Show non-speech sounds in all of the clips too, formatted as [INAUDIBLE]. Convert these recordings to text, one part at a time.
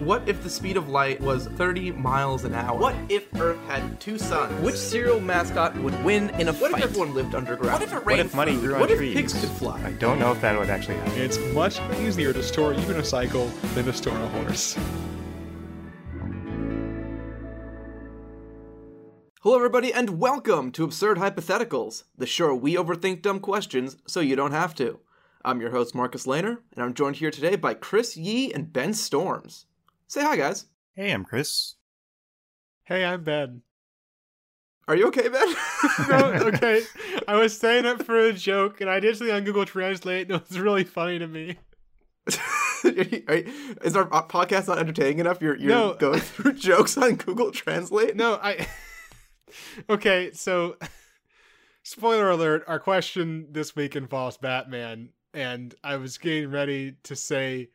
What if the speed of light was 30 miles an hour? What if Earth had two suns? Which cereal mascot would win in a What if everyone lived underground? What if it What rained if money food? grew on What if trees? pigs could fly? I don't know if that would actually happen. It's much easier to store even a cycle than to store a horse. Hello, everybody, and welcome to Absurd Hypotheticals, the show we overthink dumb questions so you don't have to. I'm your host, Marcus Lehner, and I'm joined here today by Chris Yee and Ben Storms. Say hi, guys. Hey, I'm Chris. Hey, I'm Ben. Are you okay, Ben? [LAUGHS] no, okay. I was saying it for a joke, and I did something on Google Translate, and it was really funny to me. [LAUGHS] Is our podcast not entertaining enough? You're, you're No. going through [LAUGHS] jokes on Google Translate? No, I. okay, so spoiler alert: our question this week involves Batman, and I was getting ready to say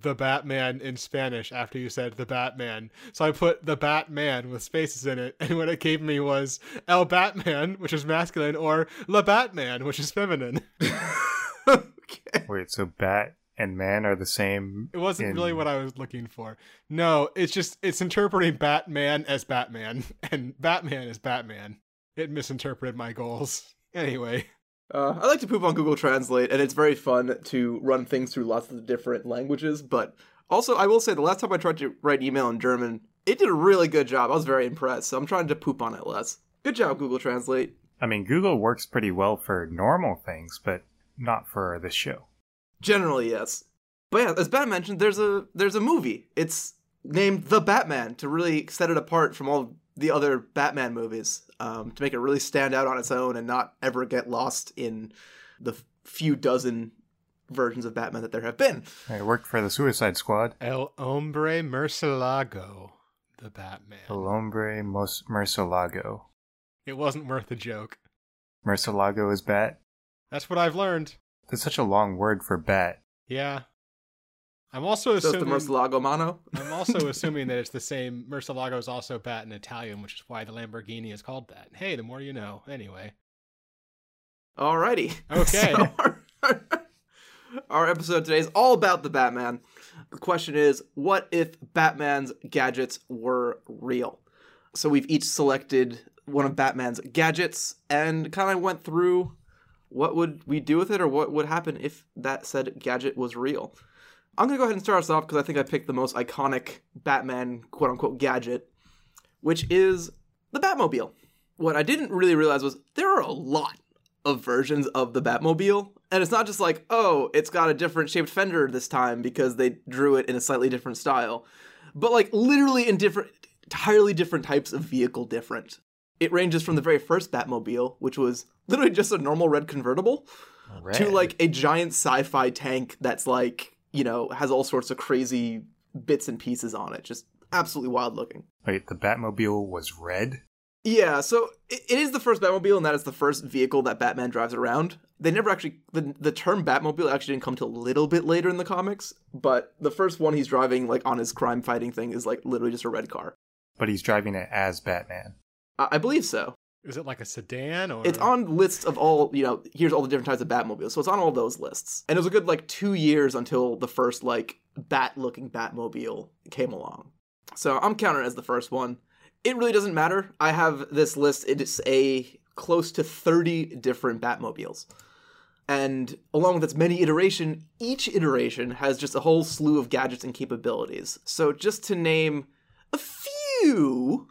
the Batman in Spanish after you said the Batman, so I put the Batman with spaces in it, [LAUGHS] and what it gave me was El Batman, which is masculine, or La Batman, which is feminine. [LAUGHS] okay. Wait, so bat and man are the same? It wasn't in- really what I was looking for. No, it's just it's interpreting Batman as Batman [LAUGHS] and Batman is Batman. It misinterpreted my goals. Anyway, Uh, I like to poop on Google Translate, and it's very fun to run things through lots of different languages. But also, I will say the last time I tried to write email in German, it did a really good job. I was very impressed, so I'm trying to poop on it less. Good job, Google Translate. I mean, Google works pretty well for normal things, but not for this show. Generally, yes. But yeah, as Ben mentioned, there's a there's a movie. It's named The Batman to really set it apart from all the other Batman movies, um, to make it really stand out on its own and not ever get lost in the few dozen versions of Batman that there have been. It worked for the Suicide Squad. El Hombre Murcielago, the Batman. El Hombre Mos- Murcielago. It wasn't worth a joke. Murcielago is bat. That's what I've learned. That's such a long word for bat. Yeah. I'm also So it's the assuming. Murcielago Mano. I'm also [LAUGHS] assuming that it's the same. Murcielago is also bat in Italian, which is why the Lamborghini is called that. Hey, the more you know. Anyway. Alrighty. Okay. [LAUGHS] So our, our episode today is all about the Batman. The question is, what if Batman's gadgets were real? So we've each selected one of Batman's gadgets and kind of went through what would we do with it or what would happen if that said gadget was real. I'm going to go ahead and start us off because I think I picked the most iconic Batman quote unquote gadget, which is the Batmobile. What I didn't really realize was there are a lot of versions of the Batmobile. And it's not just like, oh, it's got a different shaped fender this time because they drew it in a slightly different style. But like literally in different entirely different types of vehicle different. It ranges from the very first Batmobile, which was literally just a normal red convertible, to like a giant sci-fi tank that's like, you know, has all sorts of crazy bits and pieces on it. Just absolutely wild looking. Wait, the Batmobile was red? Yeah, so it, it is the first Batmobile, and that is the first vehicle that Batman drives around. They never actually the the term Batmobile actually didn't come till a little bit later in the comics, but the first one he's driving like on his crime fighting thing is like literally just a red car. But he's driving it as Batman. I, I believe so. Is it like a sedan or It's on lists of all you know. Here's all the different types of Batmobiles, so it's on all those lists. And it was a good like two years until the first like bat looking Batmobile came along. So I'm counting as the first one. It really doesn't matter. I have this list. It is a close to 30 different Batmobiles. And along with its many iteration, each iteration has just a whole slew of gadgets and capabilities. So just to name a few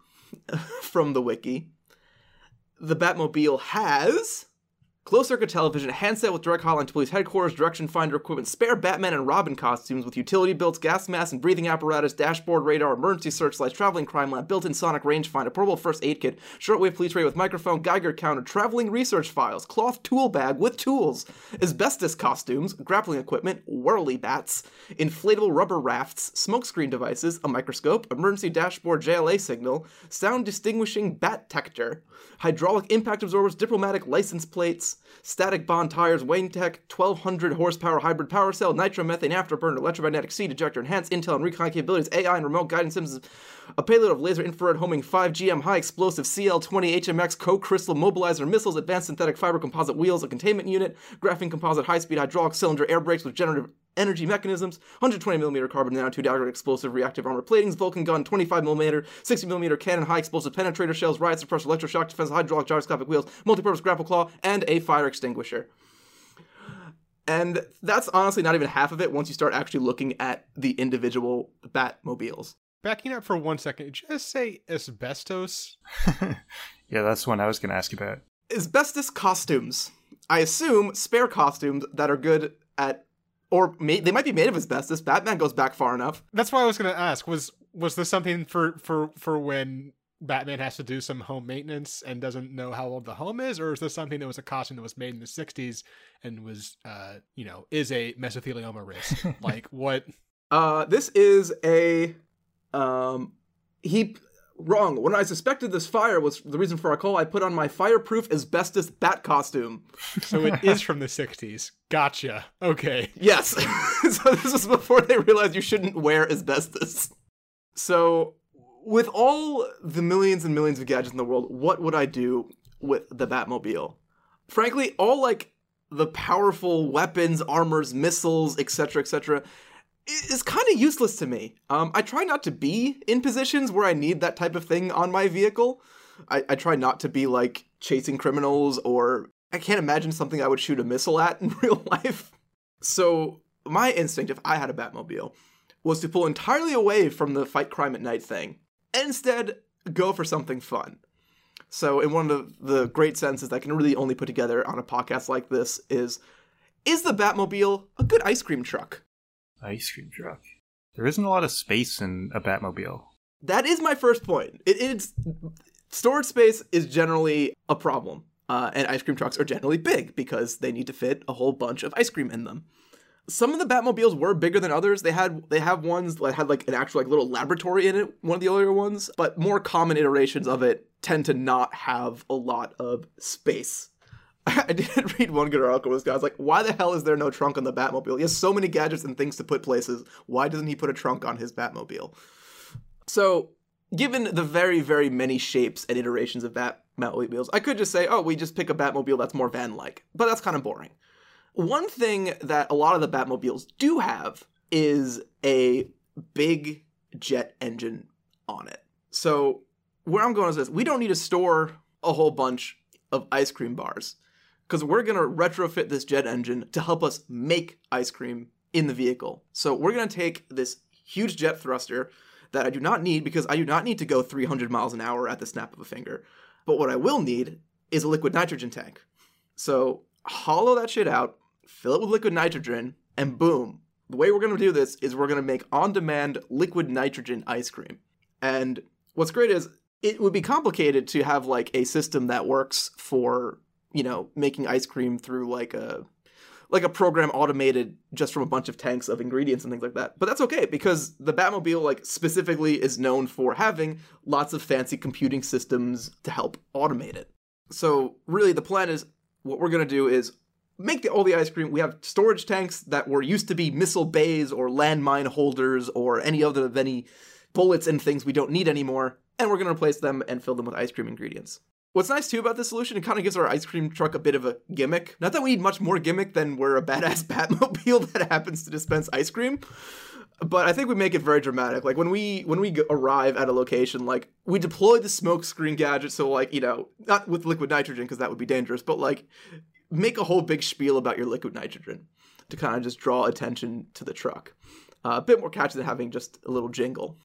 [LAUGHS] from the wiki, the Batmobile has closed circuit television, handset with direct hotline to police headquarters, direction finder equipment, spare Batman and Robin costumes with utility belts, gas mask and breathing apparatus, dashboard radar, emergency searchlights, traveling crime lab, built-in sonic rangefinder, portable first aid kit, shortwave police radio with microphone, Geiger counter, traveling research files, cloth tool bag with tools, asbestos costumes, grappling equipment, whirly bats, inflatable rubber rafts, smokescreen devices, a microscope, emergency dashboard JLA signal, sound distinguishing bat detector, hydraulic impact absorbers, diplomatic license plates, static bond tires, Wayne Tech, 1200 horsepower hybrid power cell, nitromethane afterburner, electromagnetic seed ejector, enhanced intel and recon capabilities, AI and remote guidance systems, a payload of laser infrared homing 5 GM high explosive CL20 HMX co crystal mobilizer missiles, advanced synthetic fiber composite wheels, a containment unit, graphene composite high speed hydraulic cylinder air brakes with generative energy mechanisms, 120mm carbon nanotube dagger explosive reactive armor platings, Vulcan gun, 25mm, 60mm cannon, high explosive penetrator shells, riot suppressor, electroshock defense, hydraulic gyroscopic wheels, multi-purpose grapple claw, and a fire extinguisher. And that's honestly not even half of it once you start actually looking at the individual Batmobiles. Backing up for one second, just say asbestos? [LAUGHS] yeah, that's one I was going to ask you about. Asbestos costumes. I assume spare costumes that are good at, or may, they might be made of asbestos. This Batman goes back far enough. That's why I was going to ask. Was was this something for for for when Batman has to do some home maintenance and doesn't know how old the home is, or is this something that was a costume that was made in the '60s and was, uh, you know, is a mesothelioma risk? [LAUGHS] like what? Uh, this is a, um, he wrong. When I suspected this fire was the reason for our call, I put on my fireproof asbestos bat costume. So it is from the '60s. Gotcha. Okay. Yes. [LAUGHS] so this was before they realized you shouldn't wear asbestos. So with all the millions and millions of gadgets in the world, what would I do with the Batmobile? Frankly, all like the powerful weapons, armors, missiles, etc., etc., is kind of useless to me. Um, I try not to be in positions where I need that type of thing on my vehicle. I, I try not to be like chasing criminals, or I can't imagine something I would shoot a missile at [LAUGHS] in real life. So, my instinct, if I had a Batmobile, was to pull entirely away from the fight crime at night thing and instead go for something fun. So, in one of the great sentences that I can really only put together on a podcast like this is Is the Batmobile a good ice cream truck? Ice cream truck. There isn't a lot of space in a Batmobile. That is my first point. It, it's storage space is generally a problem, uh, and ice cream trucks are generally big because they need to fit a whole bunch of ice cream in them some of the Batmobiles were bigger than others. They had they have ones that had like an actual like little laboratory in it, one of the earlier ones, but more common iterations of it tend to not have a lot of space. [LAUGHS] I didn't read one good article this guy's like, why the hell is there no trunk on the Batmobile? He has so many gadgets and things to put places. Why doesn't he put a trunk on his Batmobile? So, given the very, very many shapes and iterations of Batmobiles, I could just say, oh, we just pick a Batmobile that's more van like. But that's kind of boring. One thing that a lot of the Batmobiles do have is a big jet engine on it. So where I'm going is this: we don't need to store a whole bunch of ice cream bars because we're going to retrofit this jet engine to help us make ice cream in the vehicle. So we're going to take this huge jet thruster that I do not need because I do not need to go 300 miles an hour at the snap of a finger. But what I will need is a liquid nitrogen tank. So hollow that shit out, fill it with liquid nitrogen, and boom. The way we're going to do this is we're going to make on demand liquid nitrogen ice cream. And what's great is it would be complicated to have like a system that works for, you know, making ice cream through like a like a program automated just from a bunch of tanks of ingredients and things like that. But that's okay because the Batmobile like specifically is known for having lots of fancy computing systems to help automate it. So really the plan is what we're going to do is make the, all the ice cream. We have storage tanks that were used to be missile bays or landmine holders or any other of any bullets and things we don't need anymore, and we're going to replace them and fill them with ice cream ingredients. What's nice too about this solution, it kind of gives our ice cream truck a bit of a gimmick. Not that we need much more gimmick than we're a badass [LAUGHS] Batmobile that happens to dispense ice cream, but I think we make it very dramatic. Like when we when we arrive at a location, like we deploy the smoke screen gadget, so like you know, not with liquid nitrogen because that would be dangerous, but like make a whole big spiel about your liquid nitrogen to kind of just draw attention to the truck. Uh, a bit more catchy than having just a little jingle.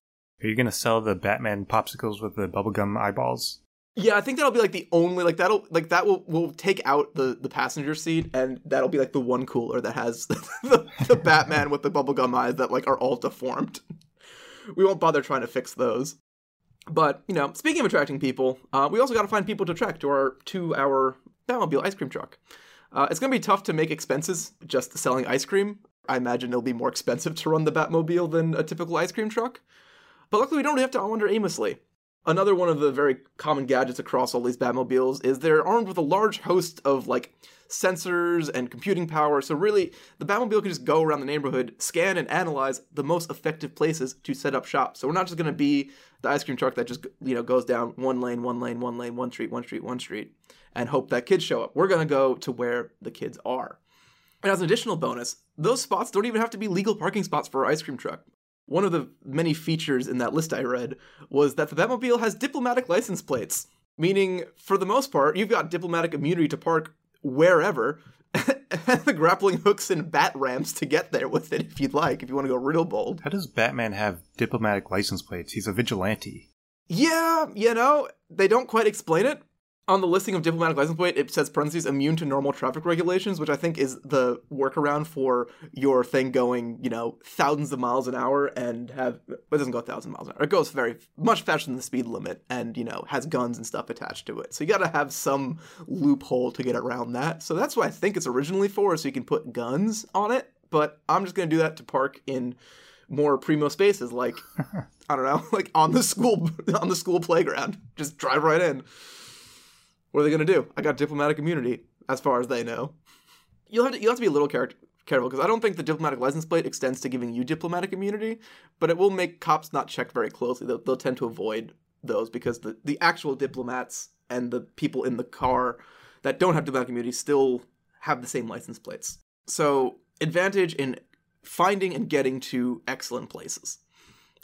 Are you going to sell the Batman popsicles with the bubblegum eyeballs? Yeah, I think that'll be like the only like that'll like that will will take out the the passenger seat and that'll be like the one cooler that has [LAUGHS] the, the Batman with the bubblegum eyes that like are all deformed. We won't bother trying to fix those. But, you know, speaking of attracting people, uh, we also got to find people to attract to our two hour Batmobile ice cream truck. Uh, it's going to be tough to make expenses just selling ice cream. I imagine it'll be more expensive to run the Batmobile than a typical ice cream truck. But luckily, we don't have to wander aimlessly. Another one of the very common gadgets across all these Batmobiles is they're armed with a large host of like sensors and computing power. So really, the Batmobile can just go around the neighborhood, scan and analyze the most effective places to set up shop. So we're not just going to be the ice cream truck that just you know goes down one lane, one lane, one lane, one street, one street, one street, and hope that kids show up. We're going to go to where the kids are. And as an additional bonus, those spots don't even have to be legal parking spots for our ice cream truck. One of the many features in that list I read was that the Batmobile has diplomatic license plates, meaning, for the most part, you've got diplomatic immunity to park wherever, [LAUGHS] and the grappling hooks and bat ramps to get there with it if you'd like, if you want to go real bold. How does Batman have diplomatic license plates? He's a vigilante. Yeah, you know, they don't quite explain it. On the listing of diplomatic license plate, it says parentheses immune to normal traffic regulations, which I think is the workaround for your thing going, you know, thousands of miles an hour and have it doesn't go a thousand miles an hour. It goes very much faster than the speed limit and, you know, has guns and stuff attached to it. So you gotta have some loophole to get around that. So that's what I think it's originally for, so you can put guns on it. But I'm just gonna do that to park in more primo spaces like [LAUGHS] I don't know, like on the school on the school playground. Just drive right in. What are they gonna do? I got diplomatic immunity, as far as they know. You'll have to you'll have to be a little care- careful because I don't think the diplomatic license plate extends to giving you diplomatic immunity, but it will make cops not check very closely. They'll, they'll tend to avoid those because the the actual diplomats and the people in the car that don't have diplomatic immunity still have the same license plates. So advantage in finding and getting to excellent places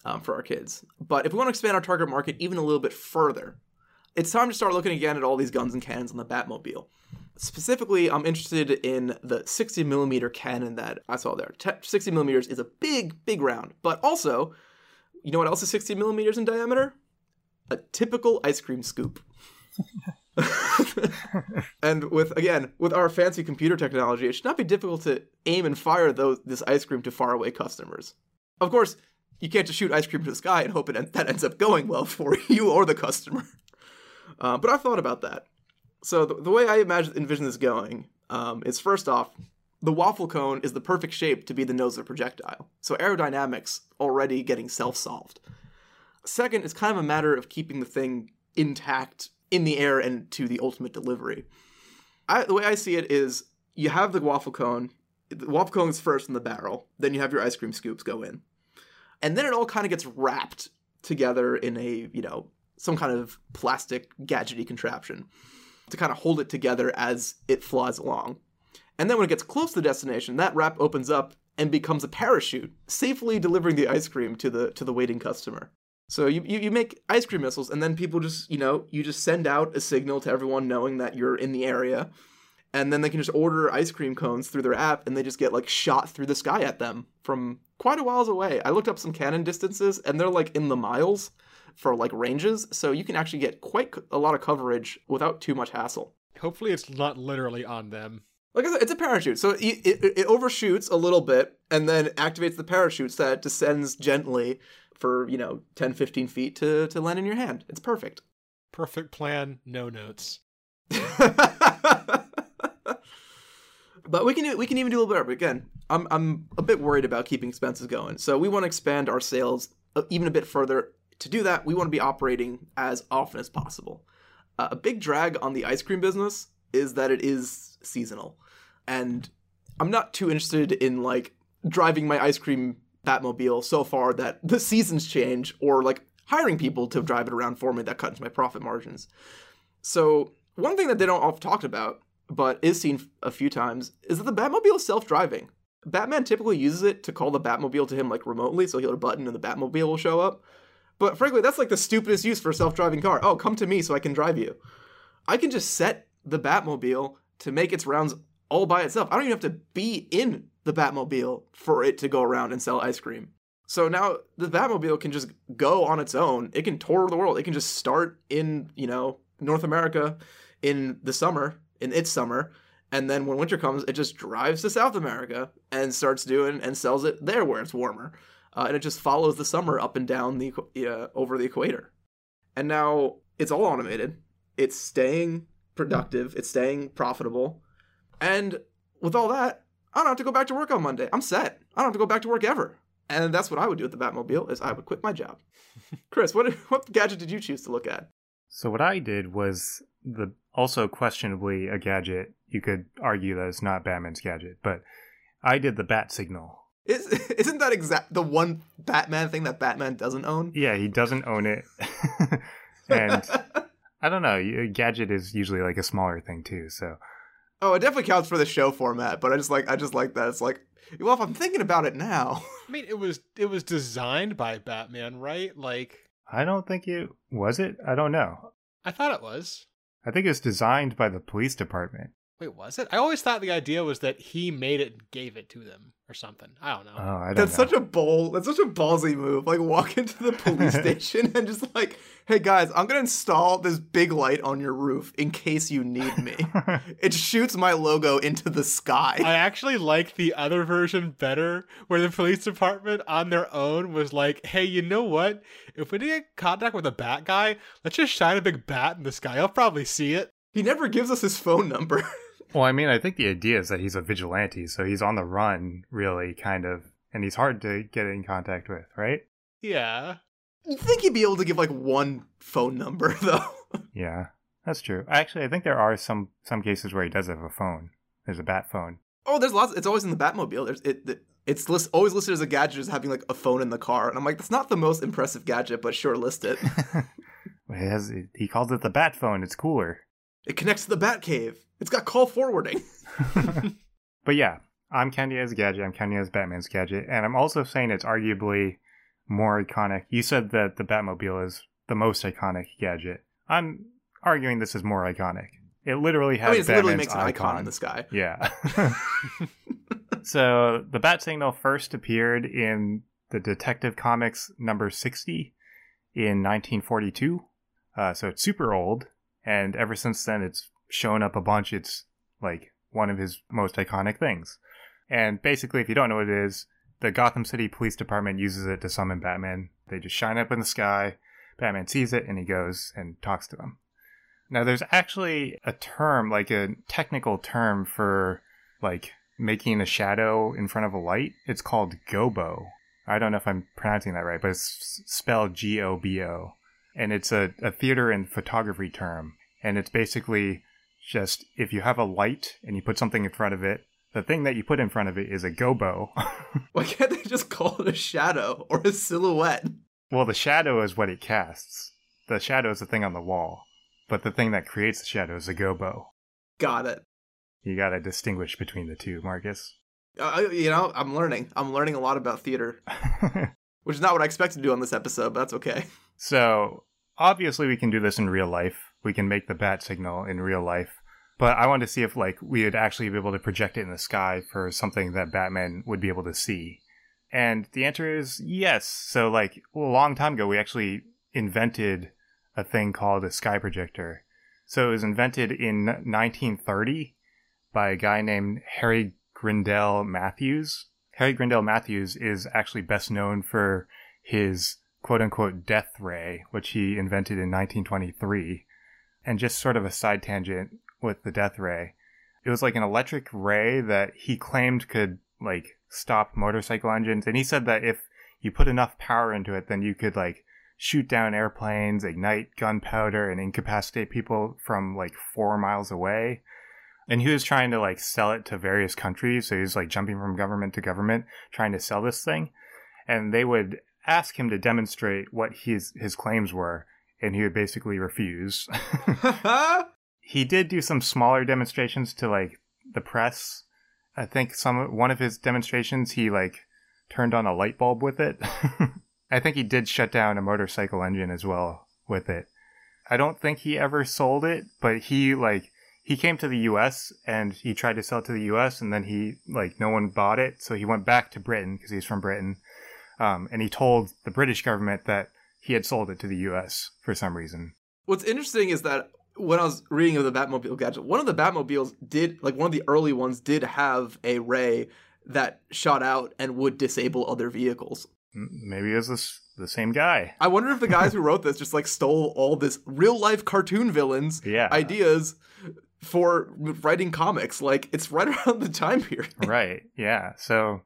um, for our kids. But if we want to expand our target market even a little bit further, it's time to start looking again at all these guns and cannons on the Batmobile. Specifically, I'm interested in the 60 millimeter cannon that I saw there. 60 millimeters is a big, big round, but also, you know what else is 60 millimeters in diameter? A typical ice cream scoop. [LAUGHS] and with again with our fancy computer technology, it should not be difficult to aim and fire those this ice cream to faraway customers. Of course, you can't just shoot ice cream to the sky and hope it that ends up going well [LAUGHS] for you or the customer. Uh, but I've thought about that. So the, the way I imagine envision this going um, is first off, the waffle cone is the perfect shape to be the nose of a projectile. So aerodynamics already getting self-solved. Second, it's kind of a matter of keeping the thing intact in the air and to the ultimate delivery. I, the way I see it is you have the waffle cone. The waffle cone is first in the barrel. Then you have your ice cream scoops go in, and then it all kind of gets wrapped together in a you know some kind of plastic gadgety contraption to kind of hold it together as it flies along. And then when it gets close to the destination, that wrap opens up and becomes a parachute, safely delivering the ice cream to the to the waiting customer. So you, you, you make ice cream missiles, and then people just, you know, you just send out a signal to everyone knowing that you're in the area. And then they can just order ice cream cones through their app, and they just get like shot through the sky at them from quite a whiles away. I looked up some cannon distances, and they're like in the miles for like ranges, so you can actually get quite a lot of coverage without too much hassle. Hopefully, it's not literally on them. Like I said, it's a parachute, so it, it, it overshoots a little bit and then activates the parachute so that descends gently for you know 10 15 feet to to land in your hand it's perfect perfect plan no notes [LAUGHS] but we can do, we can even do a little better but again i'm i'm a bit worried about keeping expenses going so we want to expand our sales uh, even a bit further to do that we want to be operating as often as possible uh, a big drag on the ice cream business is that it is seasonal and i'm not too interested in like driving my ice cream Batmobile so far that the seasons change or like hiring people to drive it around for me that cuts my profit margins. So, one thing that they don't often talk about, but is seen a few times, is that the Batmobile is self driving. Batman typically uses it to call the Batmobile to him like remotely, so he'll hit a button and the Batmobile will show up. But frankly, that's like the stupidest use for a self driving car. Oh, come to me so I can drive you. I can just set the Batmobile to make its rounds all by itself. I don't even have to be in the Batmobile for it to go around and sell ice cream. So now the Batmobile can just go on its own. It can tour the world. It can just start in, you know, North America in the summer, in its summer, and then when winter comes, it just drives to South America and starts doing and sells it there where it's warmer. Uh, and it just follows the summer up and down the uh, over the equator. And now it's all automated. It's staying productive. It's staying profitable. And with all that, I don't have to go back to work on Monday. I'm set. I don't have to go back to work ever. And that's what I would do with the Batmobile is I would quit my job. [LAUGHS] Chris, what what gadget did you choose to look at? So what I did was the also questionably a gadget. You could argue that it's not Batman's gadget, but I did the bat signal. Is [LAUGHS] isn't that exact the one Batman thing that Batman doesn't own? Yeah, he doesn't own it. [LAUGHS] and I don't know, gadget is usually like a smaller thing too, so Oh, it definitely counts for the show format, but I just like I just like that. It's like, well, if I'm thinking about it now, I mean, it was it was designed by Batman, right? Like, I don't think it was it. I don't know. I thought it was. I think it was designed by the police department. Wait, was it? I always thought the idea was that he made it and gave it to them or something. I don't know. Oh, I don't that's know. such a bold, that's such a ballsy move. Like walk [LAUGHS] into the police [LAUGHS] station and just like, hey guys, I'm gonna install this big light on your roof in case you need me. [LAUGHS] it shoots my logo into the sky. I actually like the other version better, where the police department on their own was like, "Hey, you know what? If we get contact with a bat guy, let's just shine a big bat in the sky. I'll probably see it." he never gives us his phone number. Well, I mean, I think the idea is that he's a vigilante, so he's on the run, really, kind of, and he's hard to get in contact with, right? Yeah. you think he'd be able to give like one phone number [LAUGHS] though? Yeah, that's true. Actually, I think there are some some cases where he does have a phone. There's a bat phone. Oh, there's lots. It's always in the Batmobile. There's it. it it's list, always listed as a gadget as having like a phone in the car, and I'm like, that's not the most impressive gadget, but sure, list it. [LAUGHS] He has he calls it the bat phone. It's cooler. It connects to the Batcave. It's got call forwarding. [LAUGHS] [LAUGHS] But yeah, I'm counting it as a gadget. I'm counting it as Batman's gadget, and I'm also saying it's arguably more iconic. You said that the Batmobile is the most iconic gadget. I'm arguing this is more iconic. It literally has I mean, it Batman's literally makes an icon icon in the sky. Yeah. [LAUGHS] so the bat signal first appeared in the Detective Comics number 60 in 1942. Uh, so it's super old, and ever since then it's shown up a bunch. It's like one of his most iconic things. And basically, if you don't know what it is, the Gotham City Police Department uses it to summon Batman. They just shine up in the sky. Batman sees it and he goes and talks to them. Now, there's actually a term, like a technical term for like making a shadow in front of a light. It's called gobo. I don't know if I'm pronouncing that right, but it's spelled G O B O. And it's a, a theater and photography term. And it's basically just if you have a light and you put something in front of it, the thing that you put in front of it is a gobo. [LAUGHS] Why can't they just call it a shadow or a silhouette? well, the shadow is what it casts. The shadow is the thing on the wall. But the thing that creates the shadow is a gobo. Got it. You gotta distinguish between the two, Marcus. Uh, you know, I'm learning. I'm learning a lot about theater, [LAUGHS] which is not what I expected to do on this episode, but that's okay. so, obviously, we can do this in real life. We can make the bat signal in real life. But I wanted to see if, like, we would actually be able to project it in the sky for something that Batman would be able to see. And the answer is yes. So, like, a long time ago, we actually invented a thing called a sky projector. So, it was invented in 1930 by a guy named Harry Grindell Matthews. Harry Grindell Matthews is actually best known for his quote unquote death ray, which he invented in 1923. And just sort of a side tangent with the death ray. It was like an electric ray that he claimed could like stop motorcycle engines. And he said that if you put enough power into it, then you could like shoot down airplanes, ignite gunpowder, and incapacitate people from like four miles away. And he was trying to like sell it to various countries. So he was like jumping from government to government trying to sell this thing. And they would ask him to demonstrate what his his claims were, and he would basically refuse. [LAUGHS] he did do some smaller demonstrations to like the press. I think some one of his demonstrations he like turned on a light bulb with it. [LAUGHS] I think he did shut down a motorcycle engine as well with it. I don't think he ever sold it, but he like he came to the US and he tried to sell it to the US and then he like no one bought it, so he went back to Britain because he's from Britain. Um, and he told the British government that he had sold it to the US for some reason. What's interesting is that when I was reading of the Batmobile gadget, one of the Batmobiles did, like one of the early ones, did have a ray that shot out and would disable other vehicles. Maybe it was this, the same guy. I wonder if the guys who wrote this just like stole all this real life cartoon villains [LAUGHS] Yeah. ideas for writing comics. Like it's right [LAUGHS] around the time period. right. Yeah. So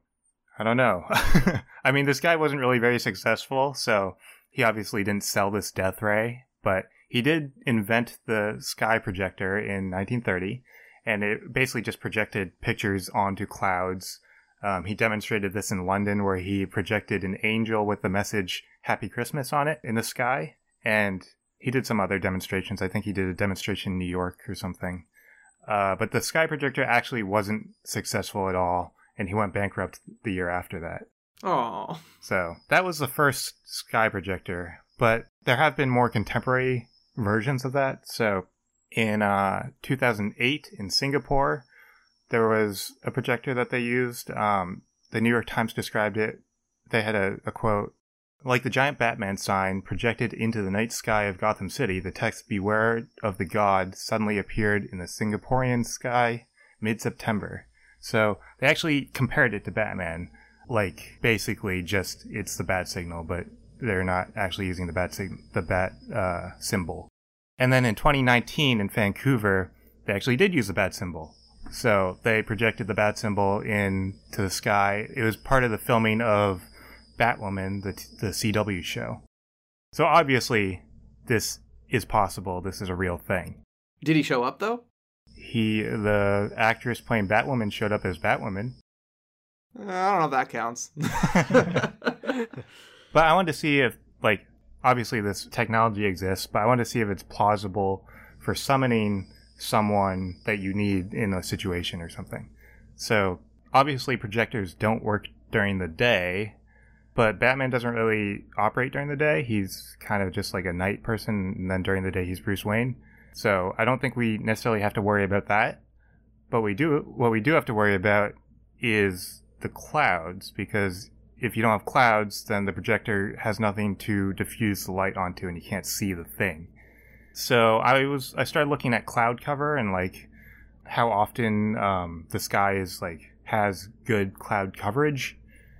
I don't know. [LAUGHS] I mean, this guy wasn't really very successful, so he obviously didn't sell this death ray, but he did invent the sky projector in 1930, and it basically just projected pictures onto clouds. Um, he demonstrated this in London, where he projected an angel with the message "Happy Christmas" on it in the sky, and he did some other demonstrations. I think he did a demonstration in New York or something. Uh, but the sky projector actually wasn't successful at all, and he went bankrupt the year after that. Oh, So that was the first sky projector, but there have been more contemporary versions of that. So in uh, 2008 in Singapore, there was a projector that they used. Um, the New York Times described it. They had a, a quote like the giant Batman sign projected into the night sky of Gotham City, the text Beware of the God suddenly appeared in the Singaporean sky mid September. So they actually compared it to Batman. Like basically just it's the bat signal, but they're not actually using the bat sig- the bat uh, symbol. And then in 2019 in Vancouver, they actually did use the bat symbol. So they projected the bat symbol into the sky. It was part of the filming of Batwoman, the the CW show. So obviously, this is possible. This is a real thing. did he show up though? He, the actress playing Batwoman, showed up as Batwoman. I don't know if that counts. [LAUGHS] But I wanted to see if, like, obviously this technology exists, but I wanted to see if it's plausible for summoning someone that you need in a situation or something. So obviously projectors don't work during the day, but Batman doesn't really operate during the day. He's kind of just like a night person, and then during the day he's Bruce Wayne. So I don't think we necessarily have to worry about that. But we do what we do have to worry about is the clouds because if you don't have clouds, then the projector has nothing to diffuse the light onto, and you can't see the thing. So I was I started looking at cloud cover and like how often um, the sky is like has good cloud coverage,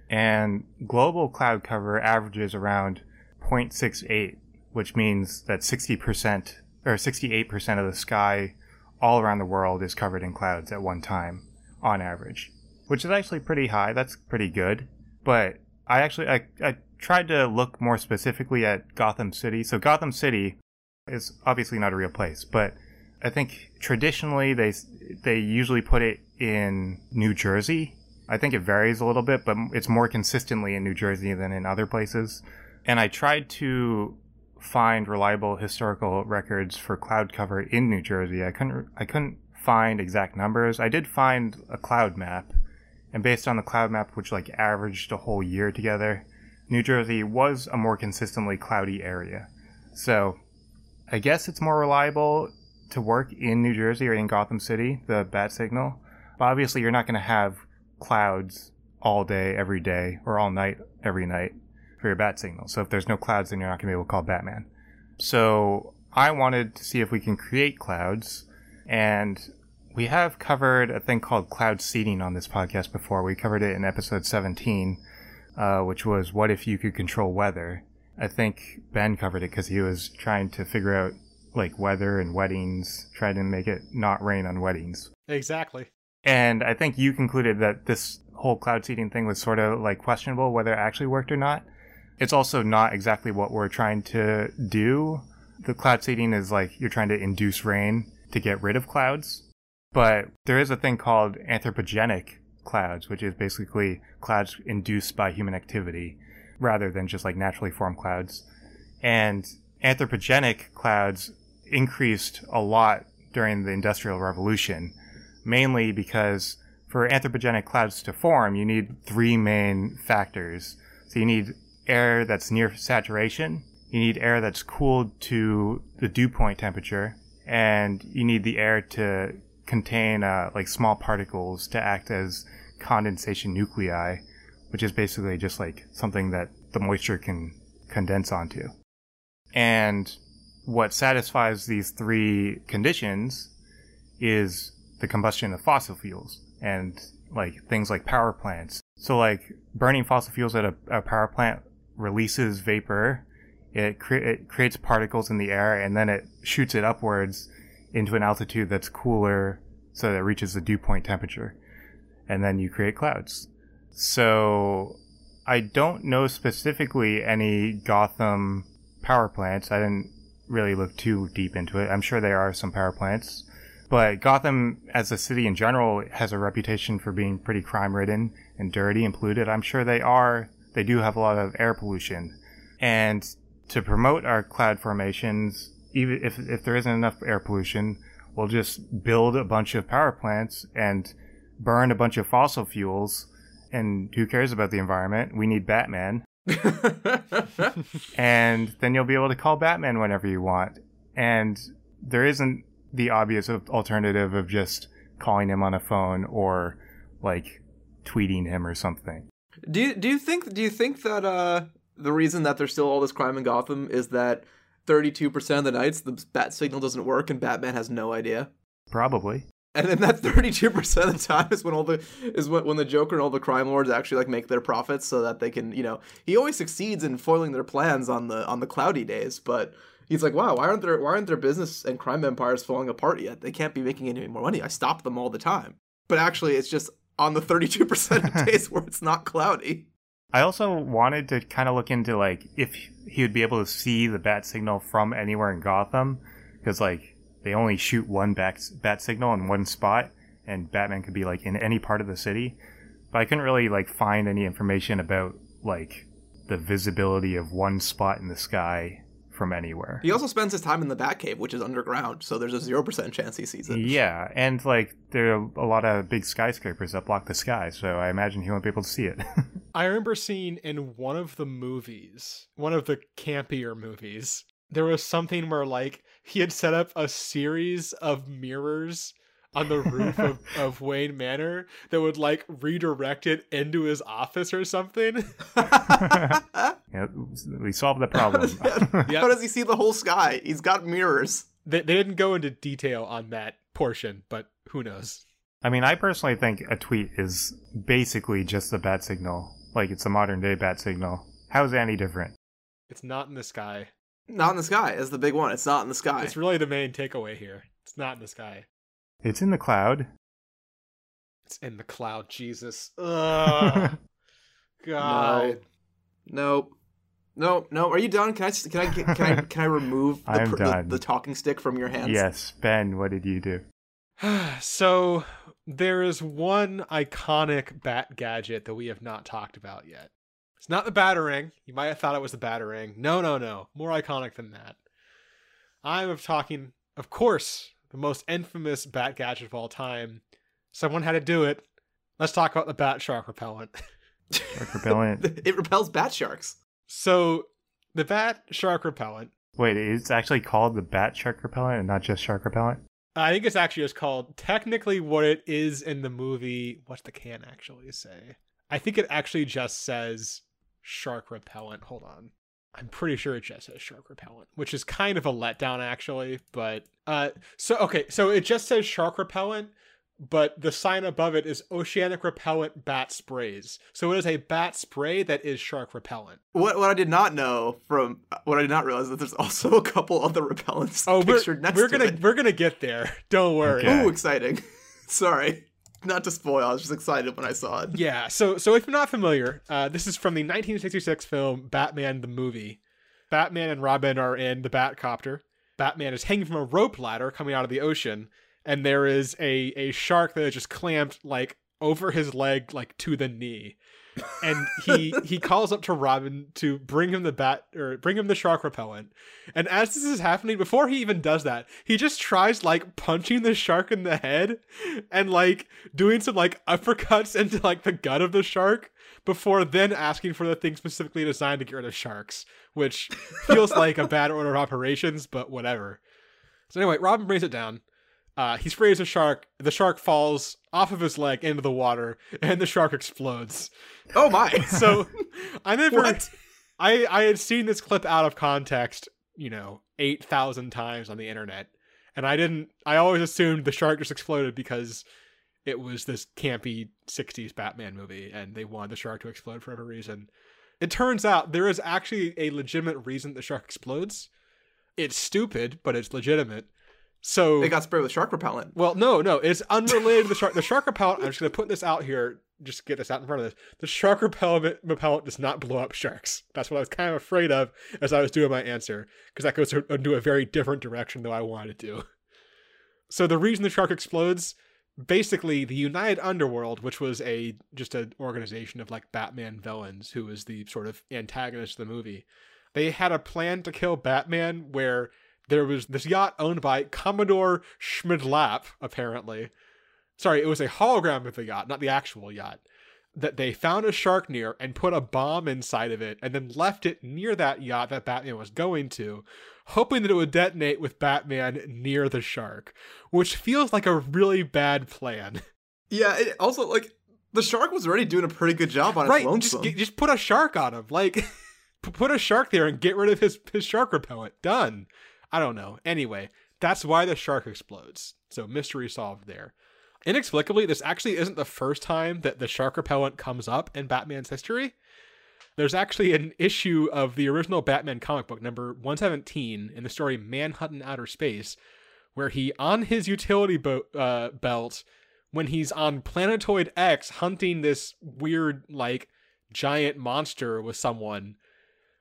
and global cloud cover averages around 0.68, which means that 60% or 68% of the sky all around the world is covered in clouds at one time on average, which is actually pretty high. That's pretty good. But I actually I, I tried to look more specifically at Gotham City. So Gotham City is obviously not a real place, but I think traditionally they they usually put it in New Jersey. I think it varies a little bit, but it's more consistently in New Jersey than in other places. And I tried to find reliable historical records for cloud cover in New Jersey. I couldn't I couldn't find exact numbers. I did find a cloud map, and based on the cloud map which like averaged a whole year together, New Jersey was a more consistently cloudy area. So, I guess it's more reliable to work in New Jersey or in Gotham City, the bat signal. But obviously you're not going to have clouds all day every day or all night every night for your bat signal. So if there's no clouds, then you're not going to be able to call Batman. So I wanted to see if we can create clouds, and we have covered a thing called cloud seeding on this podcast before. We covered it in episode 17, uh, which was what if you could control weather. I think Ben covered it because he was trying to figure out like weather and weddings, trying to make it not rain on weddings. Exactly. And I think you concluded that this whole cloud seeding thing was sort of like questionable whether it actually worked or not. It's also not exactly what we're trying to do. The cloud seeding is like you're trying to induce rain to get rid of clouds. But there is a thing called anthropogenic clouds, which is basically clouds induced by human activity rather than just like naturally formed clouds. And anthropogenic clouds increased a lot during the Industrial Revolution, mainly because for anthropogenic clouds to form, you need three main factors. So you need air that's near saturation, you need air that's cooled to the dew point temperature, and you need the air to contain uh, like small particles to act as condensation nuclei, which is basically just like something that the moisture can condense onto. And what satisfies these three conditions is the combustion of fossil fuels and like things like power plants. So like burning fossil fuels at a, a power plant releases vapor, it, cre- it creates particles in the air, and then it shoots it upwards into an altitude that's cooler so that it reaches the dew point temperature. And then you create clouds. So I don't know specifically any Gotham power plants. I didn't really look too deep into it. I'm sure there are some power plants. But Gotham, as a city in general, has a reputation for being pretty crime ridden and dirty and polluted. I'm sure they are. They do have a lot of air pollution. And to promote our cloud formations, even if, if there isn't enough air pollution, we'll just build a bunch of power plants and burn a bunch of fossil fuels. And who cares about the environment? We need Batman. [LAUGHS] and then you'll be able to call Batman whenever you want. And there isn't the obvious alternative of just calling him on a phone or like tweeting him or something. Do you do you think do you think that uh the reason that there's still all this crime in Gotham is that 32% of the nights the bat signal doesn't work and Batman has no idea? Probably. And then that 32% of the time is when all the is when, when the Joker and all the crime lords actually like make their profits so that they can, you know, he always succeeds in foiling their plans on the on the cloudy days, but he's like, "Wow, why aren't there why aren't their business and crime empires falling apart yet? They can't be making any more money. I stop them all the time." But actually, it's just on the 32% of [LAUGHS] days where it's not cloudy. I also wanted to kind of look into like if he would be able to see the bat signal from anywhere in Gotham because like they only shoot one bat, bat signal in one spot and Batman could be like in any part of the city. But I couldn't really like find any information about like the visibility of one spot in the sky from anywhere. He also spends his time in the Batcave, which is underground, so there's a zero percent chance he sees it. Yeah, and like there are a lot of big skyscrapers that block the sky, so I imagine he won't be able to see it. [LAUGHS] I remember seeing in one of the movies, one of the campier movies, there was something where like he had set up a series of mirrors on the roof of, [LAUGHS] of Wayne Manor that would like redirect it into his office or something. [LAUGHS] yeah, we solved the problem. [LAUGHS] [LAUGHS] yep. How does he see the whole sky? He's got mirrors. They, they didn't go into detail on that portion, but who knows? I mean, I personally think a tweet is basically just a bat signal. Like it's a modern day bat signal. How is it any different? It's not in the sky. Not in the sky is the big one. It's not in the sky. It's really the main takeaway here. It's not in the sky. It's in the cloud. It's in the cloud, Jesus. [LAUGHS] Ugh. God. No. No, no. Are you done? Can I can I can I [LAUGHS] can I remove the, I'm done. the, the talking stick from your hands? Yes, Ben. What did you do? [SIGHS] so there is one iconic bat gadget that we have not talked about yet. It's not the batarang. You might have thought it was the batarang. No, no, no. More iconic than that. I'm of talking, of course, the most infamous bat gadget of all time. Someone had to do it. Let's talk about the bat shark repellent. [LAUGHS] Shark repellent. [LAUGHS] it repels bat sharks. So the bat shark repellent. Wait, it's actually called the bat shark repellent and not just shark repellent? I think it's actually just called technically what it is in the movie. What's the can actually say? I think it actually just says shark repellent. Hold on. I'm pretty sure it just says shark repellent, which is kind of a letdown actually. But uh, so okay, so it just says shark repellent, but the sign above it is oceanic repellent bat sprays. So it is a bat spray that is shark repellent. What what I did not know from what I did not realize that there's also a couple other repellents oh, pictured we're, next we're to gonna it. we're gonna get there. [LAUGHS] Don't worry. Okay. Ooh, exciting! [LAUGHS] Sorry, not to spoil. I was just excited when I saw it. Yeah. So so if you're not familiar, uh, this is from the 1966 film Batman the movie. Batman and Robin are in the Batcopter. Batman is hanging from a rope ladder coming out of the ocean, and there is a a shark that is just clamped like over his leg, like to the knee. and he he [LAUGHS] calls up to Robin to bring him the bat or bring him the shark repellent. And as this is happening, before he even does that, he just tries like punching the shark in the head and like doing some like uppercuts into like the gut of the shark before then asking for the thing specifically designed to get rid of sharks, which feels like a [LAUGHS] bad order of operations, but whatever. So anyway, Robin brings it down. Uh, he sprays the shark. The shark falls off of his leg into the water, and the shark explodes. Oh my! [LAUGHS] So I never, [LAUGHS] What? I I had seen this clip out of context, you know, eight thousand times on the internet, and I didn't. I always assumed the shark just exploded because it was this campy '60s Batman movie, and they wanted the shark to explode for whatever reason. It turns out there is actually a legitimate reason the shark explodes. It's stupid, but it's legitimate. So It got sprayed with shark repellent. well, no, no, it's unrelated to the shark. The shark repellent. I'm just gonna put this out here. Just get this out in front of this. The shark repellent repellent does not blow up sharks. That's what I was kind of afraid of as I was doing my answer, because that goes uh, into a very different direction than I wanted to. So the reason the shark explodes, basically, the United Underworld, which was a just an organization of like Batman villains, who was the sort of antagonist of the movie, they had a plan to kill Batman where there was this yacht owned by Commodore Schmidlap, apparently. Sorry, it was a hologram of the yacht, not the actual yacht. That they found a shark near and put a bomb inside of it and then left it near that yacht that Batman was going to, hoping that it would detonate with Batman near the shark, which feels like a really bad plan. [LAUGHS] Yeah, it also like the shark was already doing a pretty good job on right, its lonesome. just, just put a shark on him. Like, [LAUGHS] put a shark there and get rid of his, his shark repellent. Done. I don't know. Anyway, that's why the shark explodes. So, mystery solved there. Inexplicably, this actually isn't the first time that the shark repellent comes up in Batman's history. There's actually an issue of the original Batman comic book, number 117, in the story Manhunt in Outer Space, where he, on his utility boat uh, belt, when he's on Planetoid X hunting this weird, like, giant monster with someone,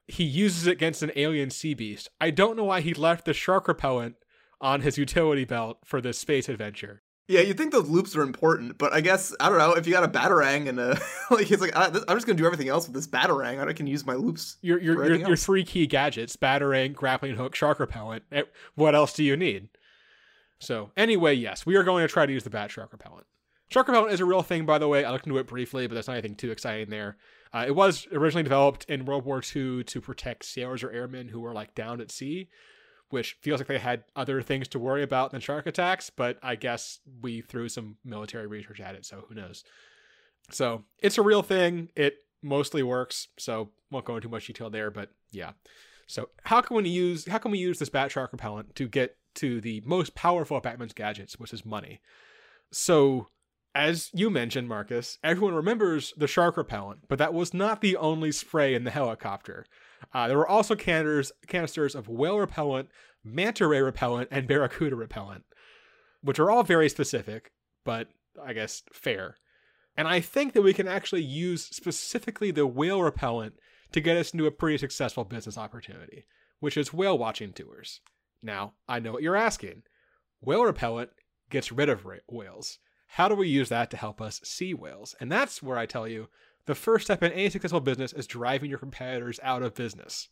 he uses it against an alien sea beast. I don't know why he left the shark repellent on his utility belt for this space adventure. Yeah, you think those loops are important, but I guess I don't know if you got a batarang and a [LAUGHS] like it's like I, am just gonna do everything else with this batarang. I can use my loops. Your your your, your three key gadgets: batarang, grappling hook, shark repellent. Eh, What else do you need? So anyway, yes, we are going to try to use the bat shark repellent. Shark repellent is a real thing, by the way. I looked into it briefly, but there's not anything too exciting there. Uh, it was originally developed in World War II to protect sailors or airmen who were like down at sea, which feels like they had other things to worry about than shark attacks. But I guess we threw some military research at it, so who knows? So it's a real thing. It mostly works. So won't go into too much detail there, but yeah. So how can we use how can we use this bat shark repellent to get to the most powerful of Batman's gadgets, which is money? So as you mentioned, Marcus, everyone remembers the shark repellent, but that was not the only spray in the helicopter. Uh, there were also canisters, canisters of whale repellent, manta ray repellent, and barracuda repellent, which are all very specific, but I guess fair. And I think that we can actually use specifically the whale repellent to get us into a pretty successful business opportunity, which is whale watching tours. Now, I know what you're asking. Whale repellent gets rid of whales. How do we use that to help us see whales? And that's where I tell you the first step in any successful business is driving your competitors out of business.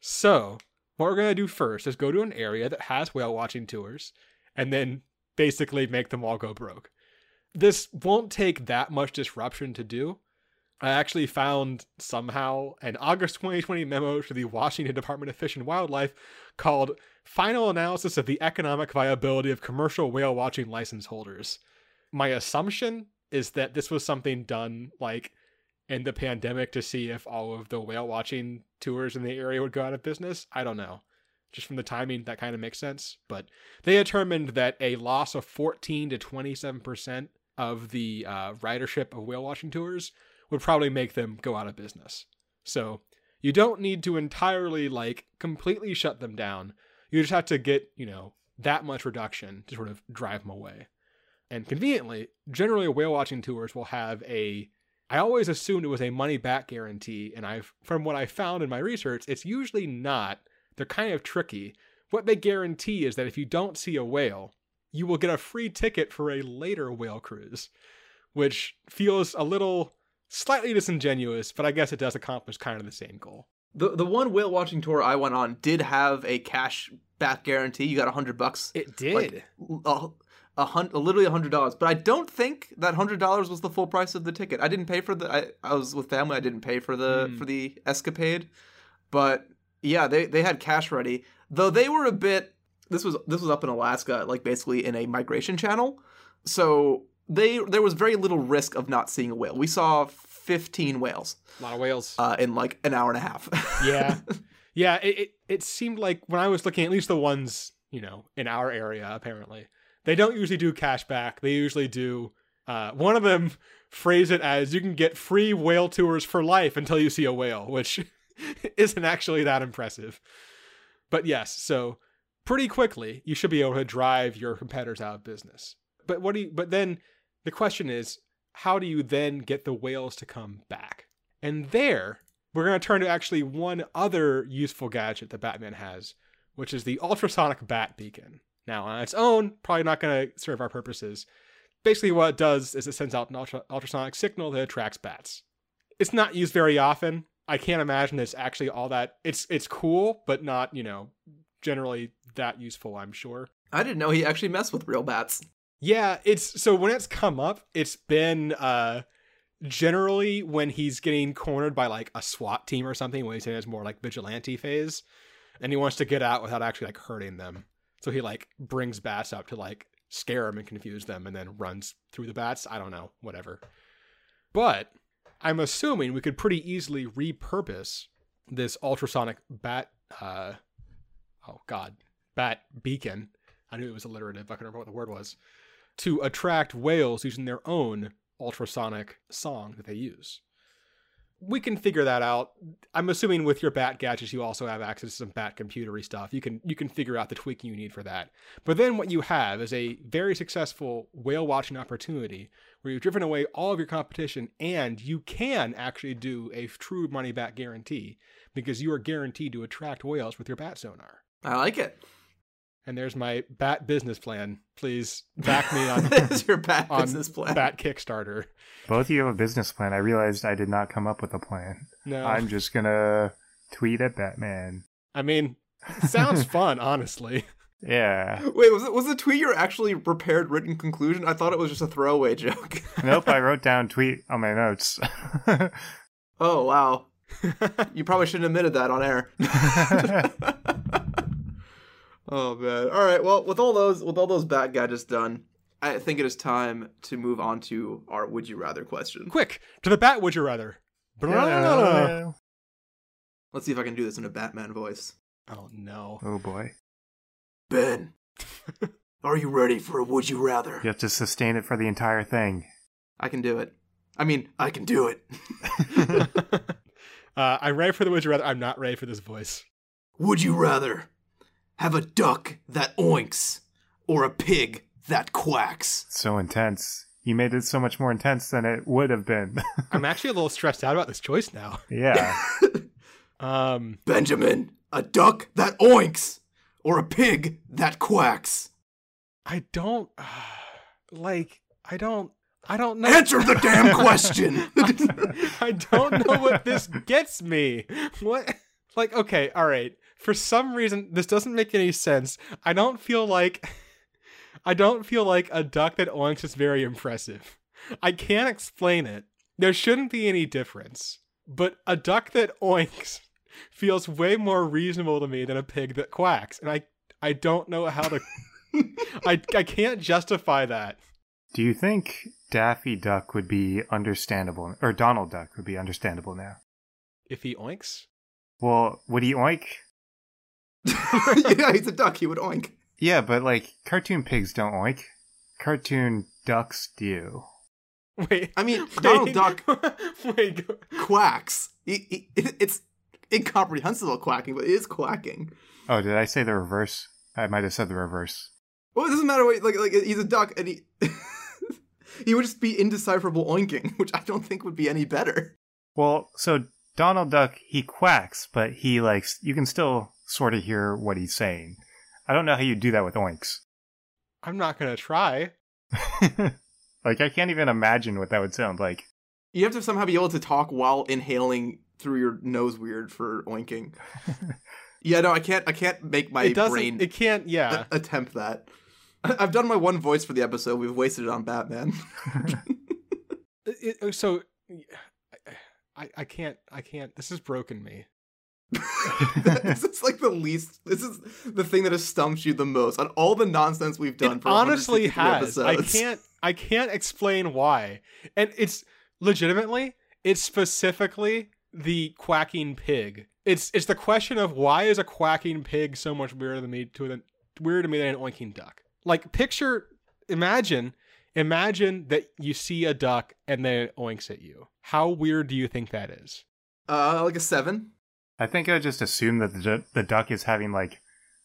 So, what we're going to do first is go to an area that has whale watching tours and then basically make them all go broke. This won't take that much disruption to do. I actually found somehow an August 2020 memo to the Washington Department of Fish and Wildlife called Final Analysis of the Economic Viability of Commercial Whale Watching License Holders. My assumption is that this was something done like in the pandemic to see if all of the whale watching tours in the area would go out of business. I don't know. Just from the timing, that kind of makes sense. But they determined that a loss of 14 to 27% of the uh, ridership of whale watching tours would probably make them go out of business. So you don't need to entirely, like, completely shut them down. You just have to get, you know, that much reduction to sort of drive them away. And conveniently, generally whale watching tours will have a I always assumed it was a money back guarantee, and I've from what I found in my research, it's usually not. They're kind of tricky. What they guarantee is that if you don't see a whale, you will get a free ticket for a later whale cruise, which feels a little slightly disingenuous, but I guess it does accomplish kind of the same goal. The the one whale watching tour I went on did have a cash back guarantee. You got a hundred bucks. It did. Like, a, a hundred, literally a hundred dollars. But I don't think that hundred dollars was the full price of the ticket. I didn't pay for the. I, I was with family. I didn't pay for the Hmm. for the escapade. But yeah, they they had cash ready. Though they were a bit. This was this was up in Alaska, like basically in a migration channel. So they there was very little risk of not seeing a whale. We saw fifteen whales a lot of whales. uh, in like an hour and a half. [LAUGHS] yeah yeah it, it, it seemed like when i was looking at least the ones you know in our area apparently they don't usually do cash back. They usually do uh, one of them [LAUGHS] phrase it as you can get free whale tours for life until you see a whale which [LAUGHS] isn't actually that impressive. But yes so pretty quickly you should be able to drive your competitors out of business. But what do you but then the question is how do you then get the whales to come back? And there we're going to turn to actually one other useful gadget that Batman has, which is the ultrasonic bat beacon. Now, on its own, probably not going to serve our purposes. Basically, what it does is it sends out an ultra- ultrasonic signal that attracts bats. It's not used very often. I can't imagine it's actually all that. It's it's cool, but not you know generally that useful, I'm sure. I didn't know he actually messed with real bats. Yeah, it's so when it's come up, it's been uh generally when he's getting cornered by like a SWAT team or something, when he's in his more like vigilante phase, and he wants to get out without actually like hurting them. So he like brings bats up to like scare them and confuse them, and then runs through the bats. I don't know, whatever. But I'm assuming we could pretty easily repurpose this ultrasonic bat. Uh, oh God, bat beacon. I knew it was alliterative. I couldn't remember what the word was. To attract whales using their own ultrasonic song that they use. We can figure that out. I'm assuming with your bat gadgets you also have access to some bat computery stuff. You can you can figure out the tweaking you need for that. But then what you have is a very successful whale watching opportunity where you've driven away all of your competition and you can actually do a true money back guarantee because you are guaranteed to attract whales with your bat sonar. I like it. And there's my bat business plan. Please back me on [LAUGHS] That's your bat on business plan. bat Kickstarter. Both of you have a business plan. I realized I did not come up with a plan. No, I'm just gonna tweet at Batman. I mean, sounds fun, honestly. Yeah. Wait, was it was the tweet your actually prepared written conclusion? I thought it was just a throwaway joke. [LAUGHS] Nope, I wrote down tweet on my notes. oh wow. [LAUGHS] You probably shouldn't have admitted that on air. Oh man. All right. Well, with all those with all those bat gadgets done, I think it is time to move on to our would you rather question. Quick to the bat. Would you rather? oh Let's see if I can do this in a Batman voice. Oh no. Oh boy. Ben, [LAUGHS] are you ready for a would you rather? You have to sustain it for the entire thing. I can do it. I mean, I can do it. [LAUGHS] uh, I'm ready for the would you rather. I'm not ready for this voice. Would you rather have a duck that oinks or a pig that quacks? so intense. You made it so much more intense than it would have been. [LAUGHS] I'm actually a little stressed out about this choice now. yeah. [LAUGHS] Um, Benjamin, a duck that oinks or a pig that quacks? I don't like. I don't. I don't know. Answer the damn [LAUGHS] question. I don't know what this gets me. What? Like, okay, all right. For some reason, this doesn't make any sense. I don't feel like. [LAUGHS] I don't feel like a duck that oinks is very impressive. I can't explain it. There shouldn't be any difference. But a duck that oinks [LAUGHS] feels way more reasonable to me than a pig that quacks. And I I don't know how to [LAUGHS] I I can't justify that. Do you think Daffy Duck would be understandable, or Donald Duck would be understandable now? If he oinks? Well, would he oink? [LAUGHS] yeah, he's a duck. He would oink. Yeah, but like cartoon pigs don't oink. Cartoon ducks do. Wait. I mean, Donald Duck [LAUGHS] Wait. quacks. He, he, it's incomprehensible quacking, but it is quacking. Oh, did I say the reverse? I might have said the reverse. Well, it doesn't matter what like like he's a duck and he [LAUGHS] he would just be indecipherable oinking, which I don't think would be any better. Well, so Donald Duck, he quacks, but he likes you can still sort of hear what he's saying. I don't know how you do that with oinks. I'm not gonna try. [LAUGHS] like I can't even imagine what that would sound like. You have to somehow be able to talk while inhaling through your nose weird for oinking. [LAUGHS] yeah, no, I can't I can't make my it doesn't. brain It can't. Yeah. a- attempt that. I- [LAUGHS] I've done my one voice for the episode. We've wasted it on Batman. It- it- so. I, I can't. I can't. This has broken me. [LAUGHS] this is like the least. This is the thing that has stumped you the most on all the nonsense we've done. it for honestly 163 has. I can't. I can't explain why. And it's legitimately. It's specifically the quacking pig. It's it's the question of why is a quacking pig so much weirder than me to than weirder to me than an oinking duck. Like picture, imagine, imagine that you see a duck and then it oinks at you. How weird do you think that is? Uh, like a seven. I think I just assume that the, the duck is having like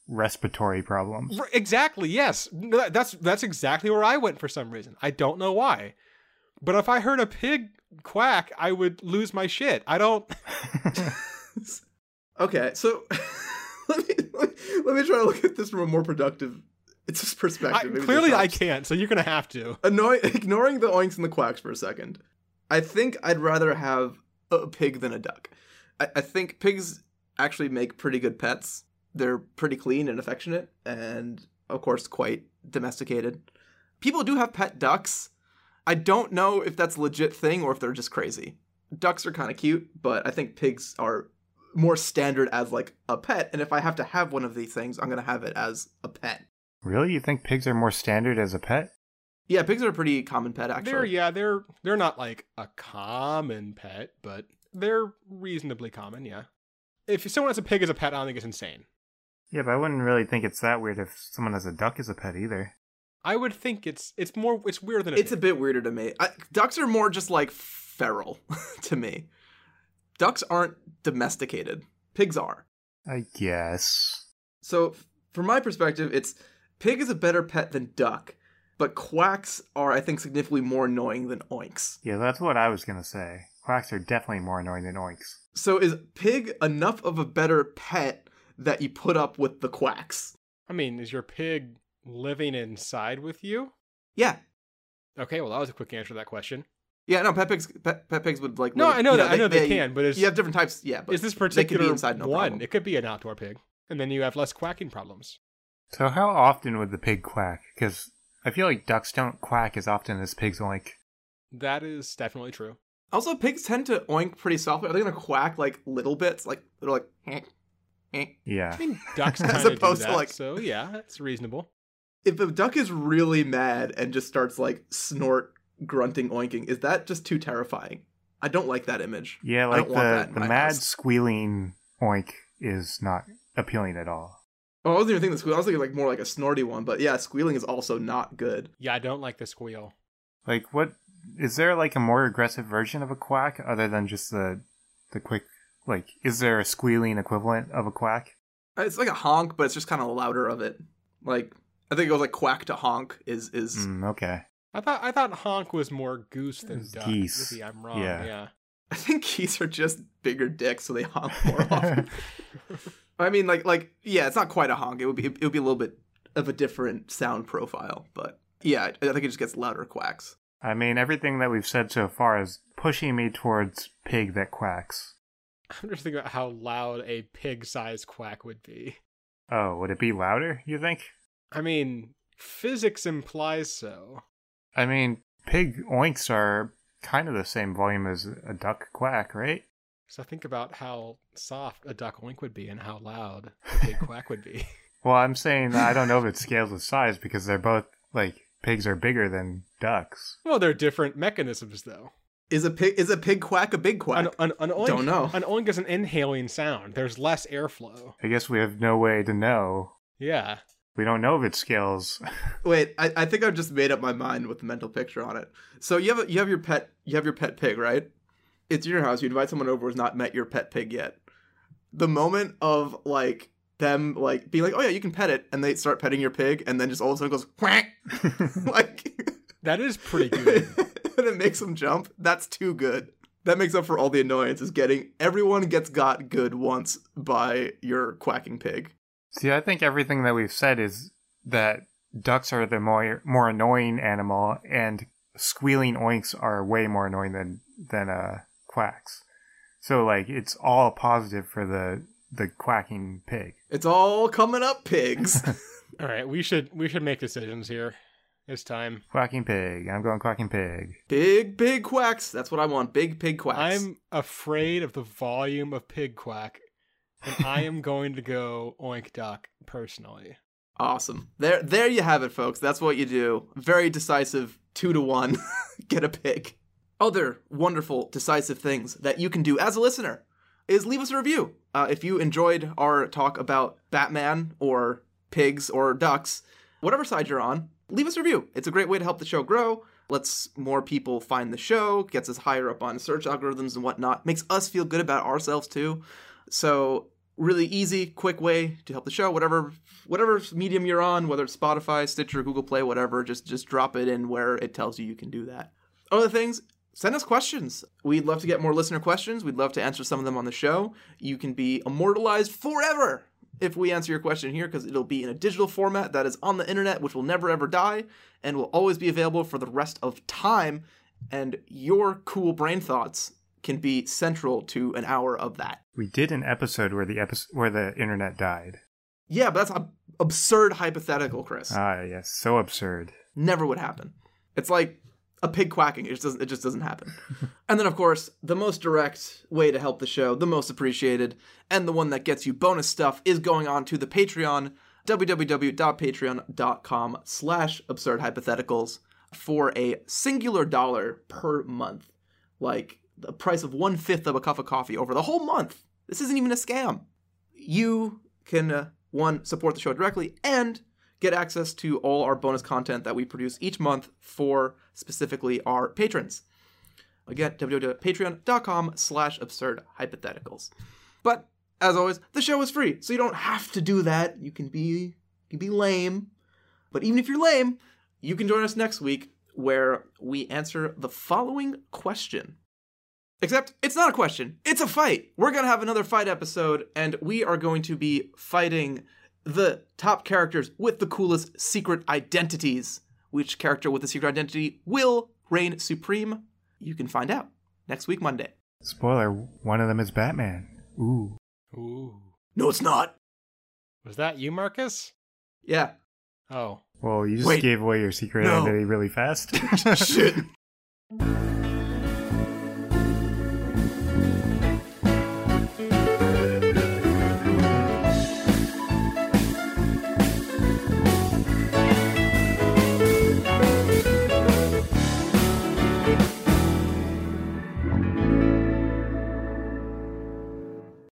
respiratory problems. Exactly. Yes. That's that's exactly where I went for some reason. I don't know why. But if I heard a pig quack, I would lose my shit. I don't. [LAUGHS] Okay, so [LAUGHS] let me let me let me try to look at this from a more productive it's just I, perspective. Clearly, I can't. So you're gonna have to. Annoy- [LAUGHS] ignoring the oinks and the quacks for a second. I think I'd rather have a pig than a duck. I, I think pigs actually make pretty good pets. They're pretty clean and affectionate, and of course, quite domesticated. People do have pet ducks. I don't know if that's a legit thing or if they're just crazy. Ducks are kind of cute, but I think pigs are more standard as like a pet. And if I have to have one of these things, I'm gonna have it as a pet. Really? You think pigs are more standard as a pet? Yeah, pigs are a pretty common pet actually. They're yeah, they're they're not like a common pet, but they're reasonably common. Yeah. If someone has a pig as a pet, I don't think it's insane. Yeah, but I wouldn't really think it's that weird if someone has a duck as a pet either. I would think it's it's more it's weirder than a it's a bit weirder to me. I, ducks are more just like feral [LAUGHS] to me. Ducks aren't domesticated. Pigs are. I guess. So, from my perspective, it's pig is a better pet than duck, but quacks are, I think, significantly more annoying than oinks. Yeah, that's what I was gonna say. Quacks are definitely more annoying than oinks. So, is pig enough of a better pet that you put up with the quacks? I mean, is your pig living inside with you? Yeah. Okay, well that was a quick answer to that question. Yeah, no, pet pigs, pet, pet pigs would like. No, live- I know you that. I know they, can, but is You have different types, yeah. But is this they could particular be inside, no one? problem. It could be an outdoor pig, and then you have less quacking problems. So how often would the pig quack? Because I feel like ducks don't quack as often as pigs oink. That is definitely true. Also, pigs tend to oink pretty softly. Are they gonna quack like little bits? Like they're like. [LAUGHS] "Eh, eh." Yeah. I mean, ducks [LAUGHS] As kind of do opposed to, like- so yeah, it's reasonable. If a duck is really mad and just starts like snort, grunting, oinking, is that just too terrifying? I don't like that image. Yeah, I like don't want that the, the mad house. squealing oink is not appealing at all. Oh, I wasn't even thinking the squeal. I was thinking like more like a snorty one, but yeah, squealing is also not good. Yeah, I don't like the squeal. Like what is there like a more aggressive version of a quack other than just the the quick like is there a squealing equivalent of a quack? Uh, It's like a honk, but it's just kind of louder of it. Like I think it goes like quack to honk is is Mm, okay. I thought I thought honk was more goose than It's duck. geese. Maybe I'm wrong. Yeah. Yeah. I think geese are just bigger dicks, so they honk more [LAUGHS] often. I mean, like, like, yeah, it's not quite a honk. It would be, it would be a little bit of a different sound profile, but yeah, I think it just gets louder quacks. I mean everything that we've said so far is pushing me towards pig that quacks. I'm just thinking about how loud a pig-sized quack would be. Oh, would it be louder, you think? I mean, physics implies so. I mean, pig oinks are kind of the same volume as a duck quack, right? So think about how soft a duck oink would be and how loud a pig [LAUGHS] quack would be. Well, I'm saying I don't know if it scales with size because they're both like pigs are bigger than ducks. Well, they're different mechanisms, though. Is a pig is a pig quack a big quack? An, an, an oink, Don't know. An oink is an inhaling sound. There's less airflow. I guess we have no way to know. Yeah. We don't know if it scales. [LAUGHS] Wait, I, I think I've just made up my mind with the mental picture on it. So you have a, you have your pet you have your pet pig, right? It's in your house. You invite someone over who's not met your pet pig yet. The moment of like them like being like, oh yeah, you can pet it, and they start petting your pig, and then just all of a sudden goes quack, [LAUGHS] [LAUGHS] like, That is pretty good. [LAUGHS] and it makes them jump. That's too good. That makes up for all the annoyance. Is getting everyone gets got good once by your quacking pig. See, I think everything that we've said is that ducks are the more more annoying animal, and squealing oinks are way more annoying than than uh, quacks. So like, it's all positive for the the quacking pig. It's all coming up, pigs. [LAUGHS] All right, we should we should make decisions here. It's time. Quacking pig. I'm going quacking pig. Big pig quacks. That's what I want. Big pig quacks. I'm afraid of the volume of pig quack, and I [LAUGHS] am going to go oink duck personally. awesome. There, there you have it, folks. That's what you do. Very decisive. Two to one. [LAUGHS] Get a pig. Other wonderful, decisive things that you can do as a listener is leave us a review. Uh, if you enjoyed our talk about Batman or pigs or ducks, whatever side you're on, leave us a review. It's a great way to help the show grow. Lets more people find the show, gets us higher up on search algorithms and whatnot. Makes us feel good about ourselves too. So really easy, quick way to help the show. Whatever whatever medium you're on, whether it's Spotify, Stitcher, Google Play, whatever, just just drop it in where it tells you you can do that. Other things, send us questions. We'd love to get more listener questions. We'd love to answer some of them on the show. You can be immortalized forever if we answer your question here because it'll be in a digital format that is on the internet which will never ever die and will always be available for the rest of time and your cool brain thoughts can be central to an hour of that. We did an episode where the episode where the internet died. Yeah, but that's an absurd hypothetical, Chris. Ah, yes, so absurd. Never would happen. It's like a pig quacking. It just doesn't. It just doesn't happen. [LAUGHS] and then, of course, the most direct way to help the show, the most appreciated, and the one that gets you bonus stuff is going on to the Patreon, www.patreon.com/slash absurd hypotheticals for a singular dollar per month, like the price of one fifth of a cup of coffee over the whole month. This isn't even a scam. You can uh, one support the show directly and get access to all our bonus content that we produce each month for specifically our patrons. Again, www.patreon.com slash absurd hypotheticals. But as always, the show is free, so you don't have to do that. You can be you can be lame. But even if you're lame, you can join us next week where we answer the following question. Except it's not a question, it's a fight. We're going to have another fight episode, and we are going to be fighting the top characters with the coolest secret identities. Which character with the secret identity will reign supreme? You can find out next week, Monday. Spoiler: one of them is Batman. Ooh. Ooh. No, it's not. Was that you, Marcus? Yeah. Oh. Well, you just Wait. gave away your secret No. identity really fast. [LAUGHS] Shit. [LAUGHS]